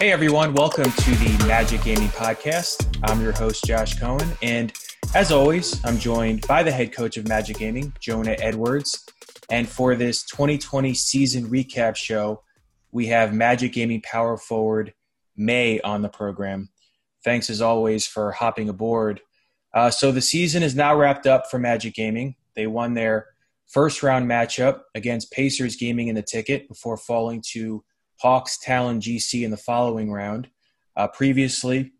Hey everyone, welcome to the Magic Gaming Podcast. I'm your host, Josh Cohen, and as always, I'm joined by the head coach of Magic Gaming, Jonah Edwards. And for this 2020 season recap show, we have Magic Gaming power forward May on the program. Thanks as always for hopping aboard. Uh, so the season is now wrapped up for Magic Gaming. They won their first round matchup against Pacers Gaming in the ticket before falling to Hawks Talon GC in the following round. Uh, previously,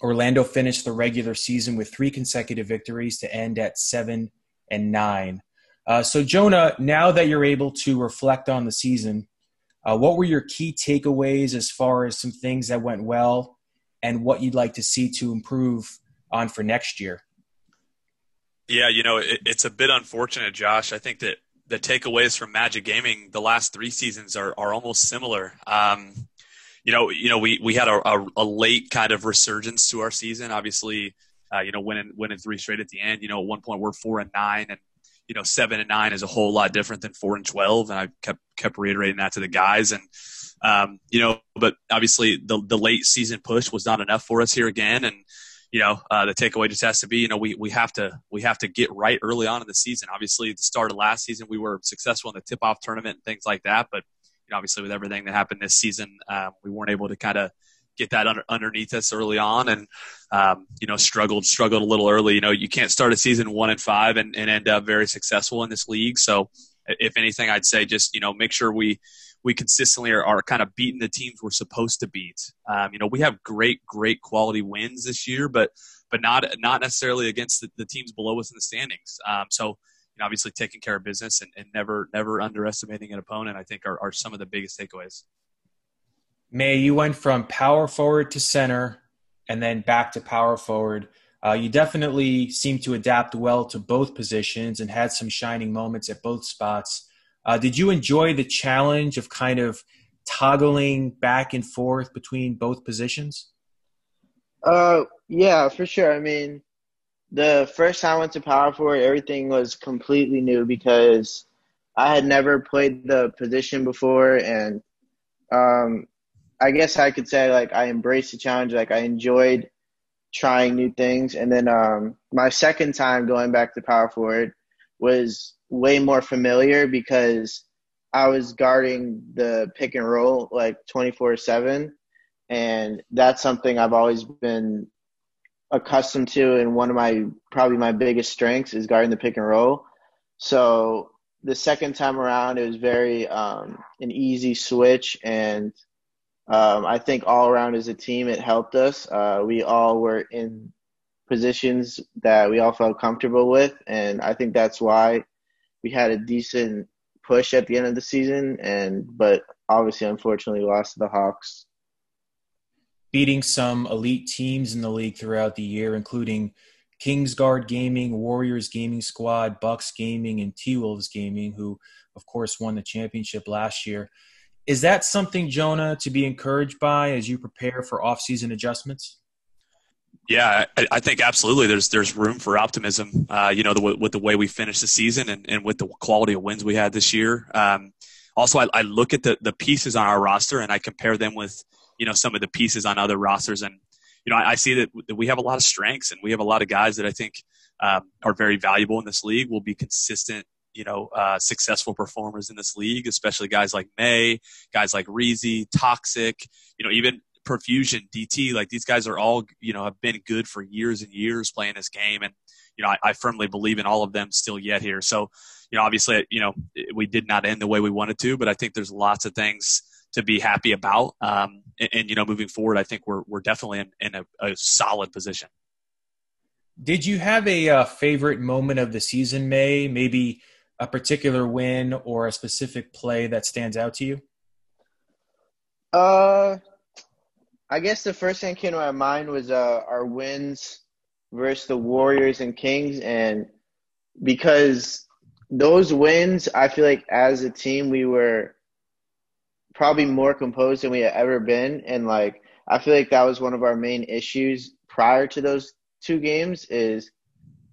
Orlando finished the regular season with three consecutive victories to end at seven and nine. Uh, so, Jonah, now that you're able to reflect on the season, uh, what were your key takeaways as far as some things that went well and what you'd like to see to improve on for next year? Yeah, you know, it, it's a bit unfortunate, Josh. I think that the takeaways from Magic Gaming the last three seasons are, are almost similar. Um, you know, you know, we, we had a, a, a, late kind of resurgence to our season. Obviously, uh, you know, winning winning three straight at the end. You know, at one point we're four and nine, and you know, seven and nine is a whole lot different than four and twelve. And I kept kept reiterating that to the guys. And um, you know, but obviously the the late season push was not enough for us here again. And you know, uh, the takeaway just has to be, you know, we, we have to we have to get right early on in the season. Obviously, the start of last season, we were successful in the tip off tournament and things like that. But you know, obviously, with everything that happened this season, um, we weren't able to kind of get that under, underneath us early on, and um, you know, struggled struggled a little early. You know, you can't start a season one and five and, and end up very successful in this league. So, if anything, I'd say just you know make sure we we consistently are, are kind of beating the teams we're supposed to beat. Um, you know, we have great, great quality wins this year, but but not not necessarily against the, the teams below us in the standings. Um, so, you know, obviously taking care of business and, and never never underestimating an opponent, I think, are, are some of the biggest takeaways. May you went from power forward to center, and then back to power forward. Uh, you definitely seem to adapt well to both positions and had some shining moments at both spots. Uh, did you enjoy the challenge of kind of toggling back and forth between both positions? Uh, yeah, for sure. I mean, the first time I went to power forward, everything was completely new because I had never played the position before, and um, I guess I could say like I embraced the challenge. Like I enjoyed trying new things, and then um, my second time going back to power forward was way more familiar because I was guarding the pick and roll like 24 7. And that's something I've always been accustomed to. And one of my, probably my biggest strengths is guarding the pick and roll. So the second time around, it was very um, an easy switch. And um, I think all around as a team, it helped us. Uh, we all were in positions that we all felt comfortable with. And I think that's why we had a decent push at the end of the season, and but obviously, unfortunately, lost to the Hawks. Beating some elite teams in the league throughout the year, including Kingsguard Gaming, Warriors Gaming Squad, Bucks Gaming, and T Wolves Gaming, who, of course, won the championship last year. Is that something, Jonah, to be encouraged by as you prepare for off-season adjustments? Yeah, I, I, think absolutely. There's there's room for optimism. Uh, you know, the, with the way we finished the season and, and with the quality of wins we had this year. Um, also, I, I, look at the the pieces on our roster and I compare them with you know some of the pieces on other rosters, and you know I, I see that, that we have a lot of strengths and we have a lot of guys that I think um, are very valuable in this league. Will be consistent you know, uh, successful performers in this league, especially guys like May, guys like Reezy, Toxic, you know, even perfusion dt like these guys are all you know have been good for years and years playing this game and you know I, I, firmly believe in all of them still yet here. So you know obviously you know we did not end the way we wanted to but i think there's lots of things to be happy about. Um, and, and, you know moving forward i think we're, we're definitely in, in a, a solid position. Did you have a uh, favorite moment of the season may? Maybe a particular win or a specific play that stands out to you? Uh I guess the first thing that came to my mind was uh, our wins versus the Warriors and Kings, and because those wins, I feel like as a team we were probably more composed than we had ever been, and like I feel like that was one of our main issues prior to those two games is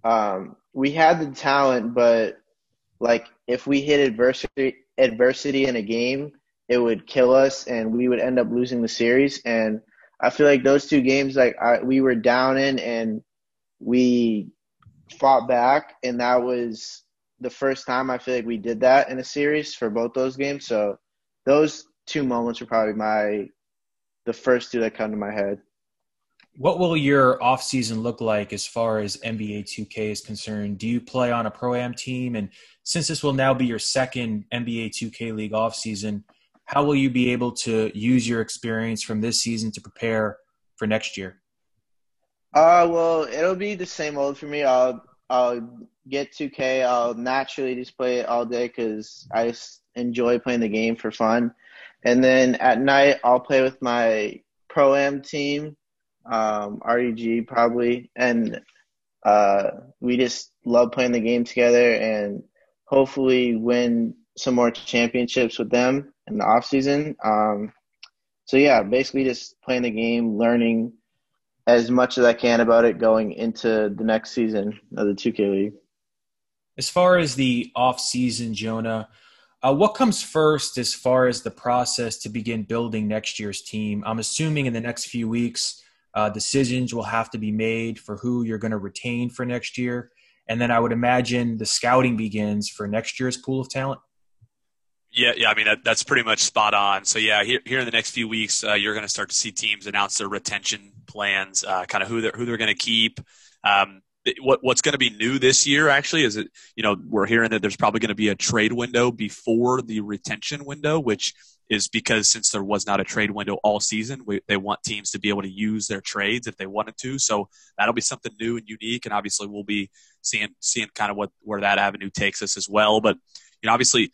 um, we had the talent, but like if we hit adversity adversity in a game, it would kill us and we would end up losing the series. And I feel like those two games, like I, we were down in and we fought back, and that was the first time I feel like we did that in a series for both those games. So those two moments were probably my the first two that come to my head. What will your off season look like as far as NBA 2K is concerned? Do you play on a pro am team? And since this will now be your second NBA 2K League off season, how will you be able to use your experience from this season to prepare for next year? Uh, well, it'll be the same old for me. I'll I'll get 2K. I'll naturally just play it all day because I enjoy playing the game for fun. And then at night, I'll play with my pro am team, um, REG probably, and uh, we just love playing the game together and hopefully win some more championships with them in the off season. Um, so yeah, basically just playing the game, learning as much as I can about it going into the next season of the 2K League. As far as the off season, Jonah, uh, what comes first as far as the process to begin building next year's team? I'm assuming in the next few weeks, uh, decisions will have to be made for who you're going to retain for next year. And then I would imagine the scouting begins for next year's pool of talent. Yeah, yeah. I mean, that, that's pretty much spot on. So, yeah, here, here in the next few weeks, uh, you're going to start to see teams announce their retention plans, uh, kind of who they're, who they're going to keep. Um, what, what's going to be new this year, actually, is it, you know, we're hearing that there's probably going to be a trade window before the retention window, which is because since there was not a trade window all season, we, they want teams to be able to use their trades if they wanted to. So that'll be something new and unique. And obviously, we'll be seeing, seeing kind of what, where that avenue takes us as well. But, you know, obviously,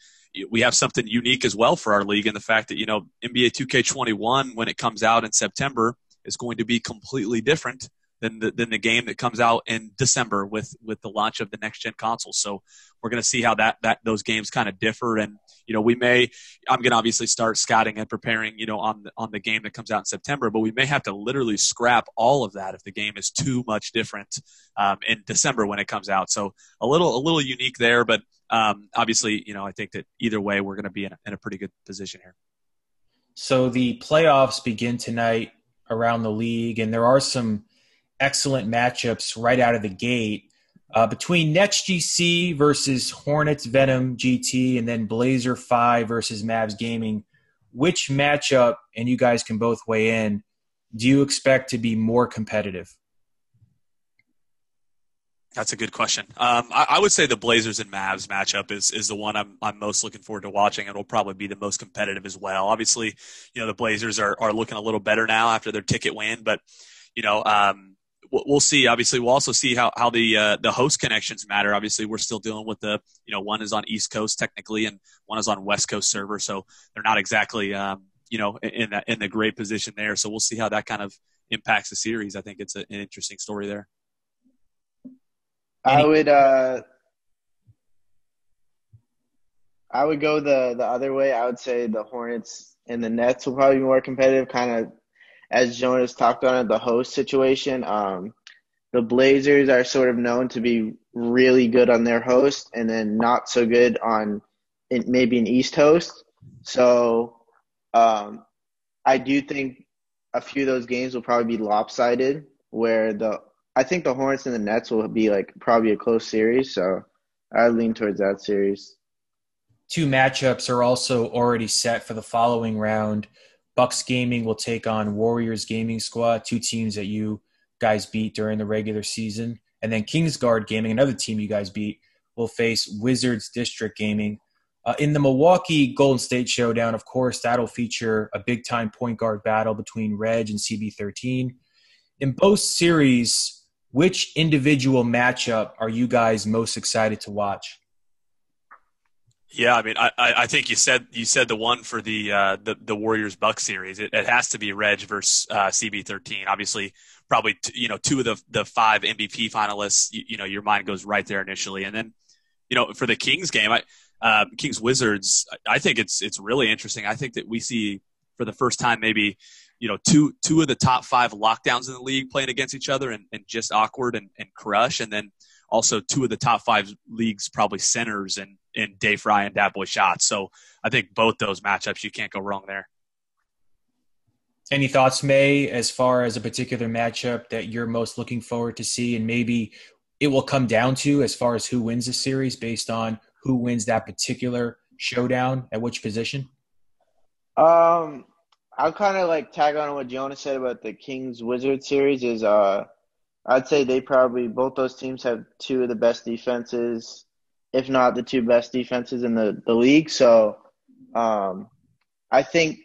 we have something unique as well for our league in the fact that you know NBA 2K21 when it comes out in September is going to be completely different than the, than the game that comes out in December with with the launch of the next gen console. So we're going to see how that that those games kind of differ and you know we may I'm going to obviously start scouting and preparing you know on the, on the game that comes out in September, but we may have to literally scrap all of that if the game is too much different um, in December when it comes out. So a little a little unique there, but um, obviously you know I think that either way we're going to be in a, in a pretty good position here. So the playoffs begin tonight around the league, and there are some excellent matchups right out of the gate. Uh, between Nets GC versus Hornets Venom GT, and then Blazer 5 versus Mavs Gaming, which matchup, and you guys can both weigh in, do you expect to be more competitive? That's a good question. Um, I, I, would say the Blazers and Mavs matchup is is the one I'm I'm most looking forward to watching. It'll probably be the most competitive as well. Obviously, you know the Blazers are are looking a little better now after their ticket win, but you know um, we'll see. Obviously, we'll also see how how the uh, the host connections matter. Obviously, we're still dealing with the you know one is on East Coast technically, and one is on West Coast server, so they're not exactly um, you know in that in the great position there. So we'll see how that kind of impacts the series. I think it's a, an interesting story there. I would uh, I would go the the other way. I would say the Hornets and the Nets will probably be more competitive, kind of as Jonah's talked on it, the host situation. Um, the Blazers are sort of known to be really good on their host and then not so good on maybe an East host. So um, I do think a few of those games will probably be lopsided where the I think the Hornets and the Nets will be like probably a close series. So I lean towards that series. Two matchups are also already set for the following round. Bucks Gaming will take on Warriors Gaming Squad, two teams that you guys beat during the regular season. And then Kingsguard Gaming, another team you guys beat, will face Wizards District Gaming. Uh, in the Milwaukee Golden State Showdown, of course, that'll feature a big time point guard battle between Reg and CB13. In both series, which individual matchup are you guys most excited to watch? Yeah, I mean, I, I think you said you said the one for the uh, the, the Warriors Bucks series. It, it, has to be Reg versus uh, CB13. Obviously, probably t- you know two of the the five MVP finalists. You, you, know, your mind goes right there initially, and then you know for the Kings game, I, uh, Kings Wizards. I think it's it's really interesting. I think that we see for the first time maybe you know two two of the top five lockdowns in the league playing against each other and, and just awkward and, and crush, and then also two of the top five leagues probably centers in in Day Fry and Dat Boy Schatz. So I think both those matchups you can't go wrong there. Any thoughts, May, as far as a particular matchup that you're most looking forward to see, and maybe it will come down to as far as who wins the series based on who wins that particular showdown at which position? Um, I'll kind of like tag on what Jonah said about the Kings Wizards series. Is uh, I'd say they probably both those teams have two of the best defenses, if not the two best defenses in the the league. So, um, I think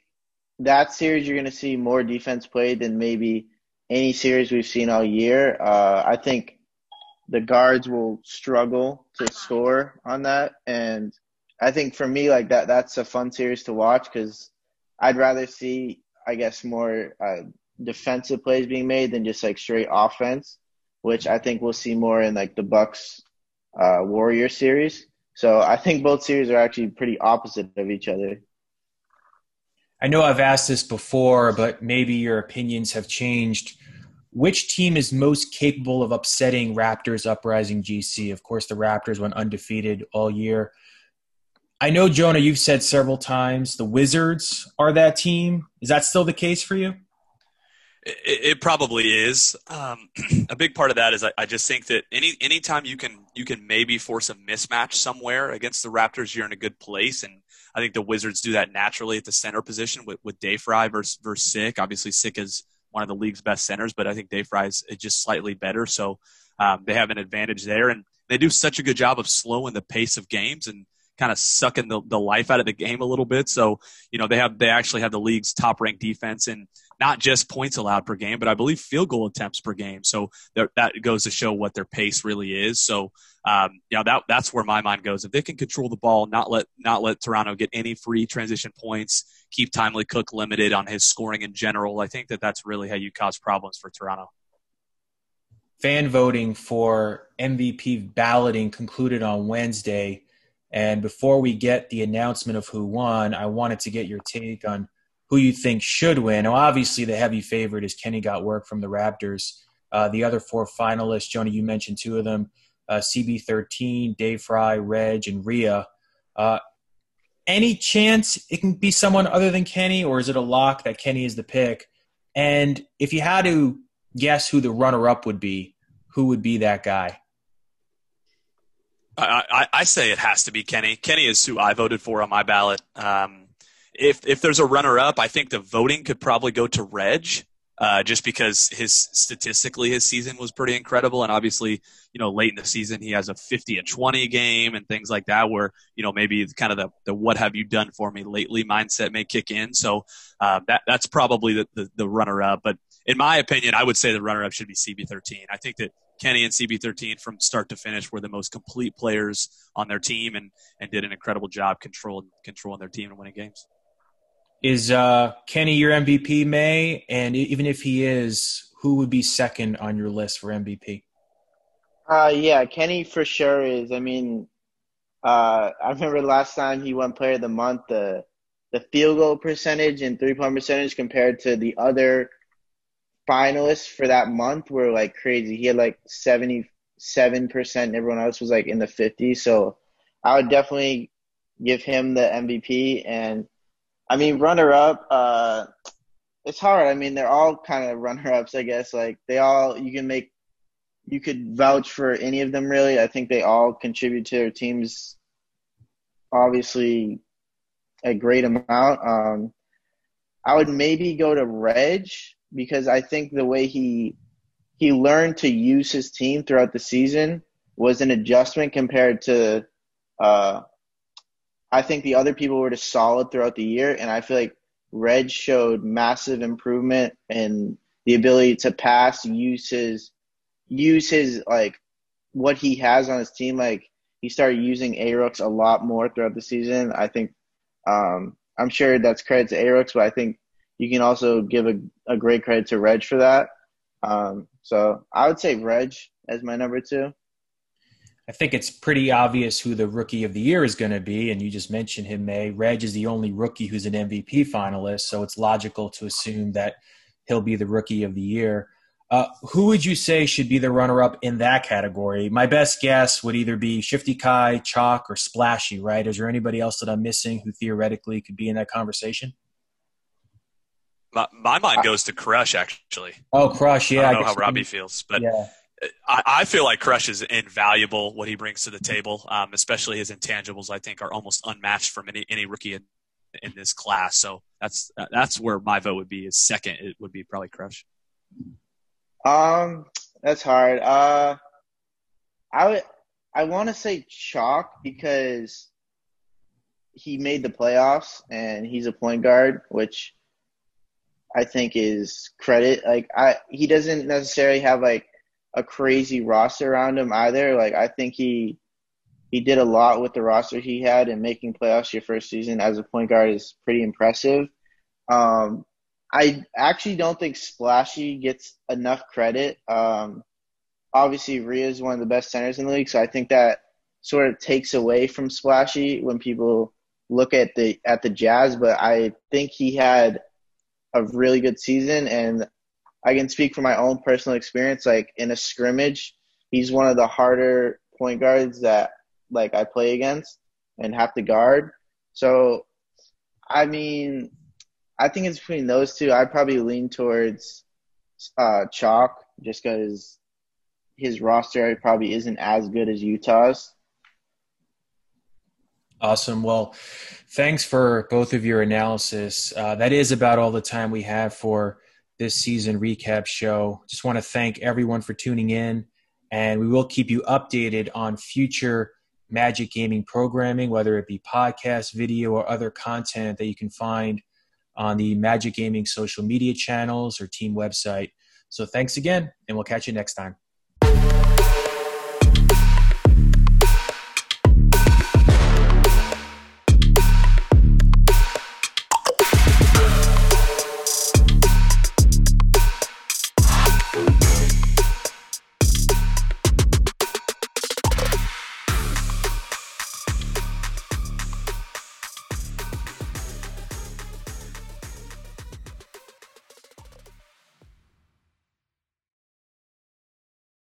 that series you're going to see more defense played than maybe any series we've seen all year. Uh, I think the guards will struggle to score on that, and I think for me, like that, that's a fun series to watch because I'd rather see, I guess, more uh, defensive plays being made than just like straight offense, which I think we'll see more in like the Bucks uh, Warrior series. So I think both series are actually pretty opposite of each other. I know I've asked this before, but maybe your opinions have changed. Which team is most capable of upsetting Raptors Uprising GC? Of course, the Raptors went undefeated all year. I know, Jonah, you've said several times the Wizards are that team. Is that still the case for you? It, it probably is. Um, a big part of that is I, I, just think that any anytime you can you can maybe force a mismatch somewhere against the Raptors, you're in a good place. And I think the Wizards do that naturally at the center position with, with Day Fry versus, versus Sick. Obviously, Sick is one of the league's best centers, but I think Day Fry is just slightly better. So um, they have an advantage there. And they do such a good job of slowing the pace of games and kind of sucking the, the life out of the game a little bit. So, you know, they have they actually have the league's top ranked defense and not just points allowed per game, but I believe field goal attempts per game. So that goes to show what their pace really is. So, um, you know, that that's where my mind goes. If they can control the ball, not let not let Toronto get any free transition points, keep Timely Cook limited on his scoring in general, I think that that's really how you cause problems for Toronto. Fan voting for MVP balloting concluded on Wednesday. And before we get the announcement of who won, I wanted to get your take on who you think should win. Now, obviously, the heavy favorite is Kenny Got Work from the Raptors. Uh, the other four finalists, Jonah, you mentioned two of them uh, CB13, Day Fry, Reg, and Rhea. Uh, any chance it can be someone other than Kenny, or is it a lock that Kenny is the pick? And if you had to guess who the runner up would be, who would be that guy? I, I, I, say it has to be Kenny. Kenny is who I voted for on my ballot. Um, if if there's a runner up, I think the voting could probably go to Reg, uh, just because his statistically his season was pretty incredible, and obviously you know late in the season he has a 50 and 20 game and things like that, where you know maybe kind of the the what have you done for me lately mindset may kick in. So uh, that that's probably the, the, the runner up. But in my opinion, I would say the runner up should be CB13. I think that Kenny and CB13 from start to finish were the most complete players on their team and, and did an incredible job controlling controlling their team and winning games. Is uh, Kenny your MVP, May? And even if he is, who would be second on your list for MVP? Uh, yeah, Kenny for sure is. I mean, uh, I remember last time he won Player of the Month, the the field goal percentage and three point percentage compared to the other finalists for that month were like crazy. He had like seventy seven percent. And everyone else was like in the fifties. So I would definitely give him the MVP. And I mean, runner up. Uh, it's hard. I mean, they're all kind of runner ups. I guess like they all you can make. You could vouch for any of them really. I think they all contribute to their teams. Obviously, a great amount. Um, I would maybe go to Reg because I think the way he he learned to use his team throughout the season was an adjustment compared to uh, I think the other people were just solid throughout the year, and I feel like Reg showed massive improvement in the ability to pass, use his use his like what he has on his team. Like he started using Arooks a lot more throughout the season. I think um, I'm sure that's credit to Arooks, but I think you can also give a, a great credit to Reg for that. Um, so I would say Reg as my number two. I think it's pretty obvious who the rookie of the year is going to be, and you just mentioned him, May. Reg is the only rookie who's an MVP finalist, so it's logical to assume that he'll be the rookie of the year. Uh, who would you say should be the runner-up in that category? My best guess would either be Shifty Kai, Chalk, or Splashy. Right? Is there anybody else that I'm missing who theoretically could be in that conversation? My, my mind goes to Crush actually. Oh, Crush, yeah. I don't know how Robbie feels, but yeah. I, feel like Crush is invaluable. What he brings to the table, um, especially his intangibles, I think are almost unmatched from any any rookie in, in this class. So that's that's where my vote would be. Is second, it would be probably Crush. Um, that's hard. Uh, I would I want to say Chalk because he made the playoffs and he's a point guard, which I think is credit. Like I, he doesn't necessarily have like a crazy roster around him either. Like I think he he did a lot with the roster he had, and making playoffs your first season as a point guard is pretty impressive. Um, I actually don't think Splashy gets enough credit. Um, obviously, Ria is one of the best centers in the league, so I think that sort of takes away from Splashy when people look at the at the Jazz. But I think he had a really good season, and I can speak from my own personal experience. Like in a scrimmage, he's one of the harder point guards that like I play against and have to guard. So, I mean, I think it's between those two. I'd probably lean towards uh, Chalk just because his roster probably isn't as good as Utah's. Awesome. Well, thanks for both of your analysis. Uh, that is about all the time we have for this season recap show. Just want to thank everyone for tuning in, and we will keep you updated on future Magic Gaming programming, whether it be podcast, video, or other content that you can find on the Magic Gaming social media channels or team website. So thanks again, and we'll catch you next time.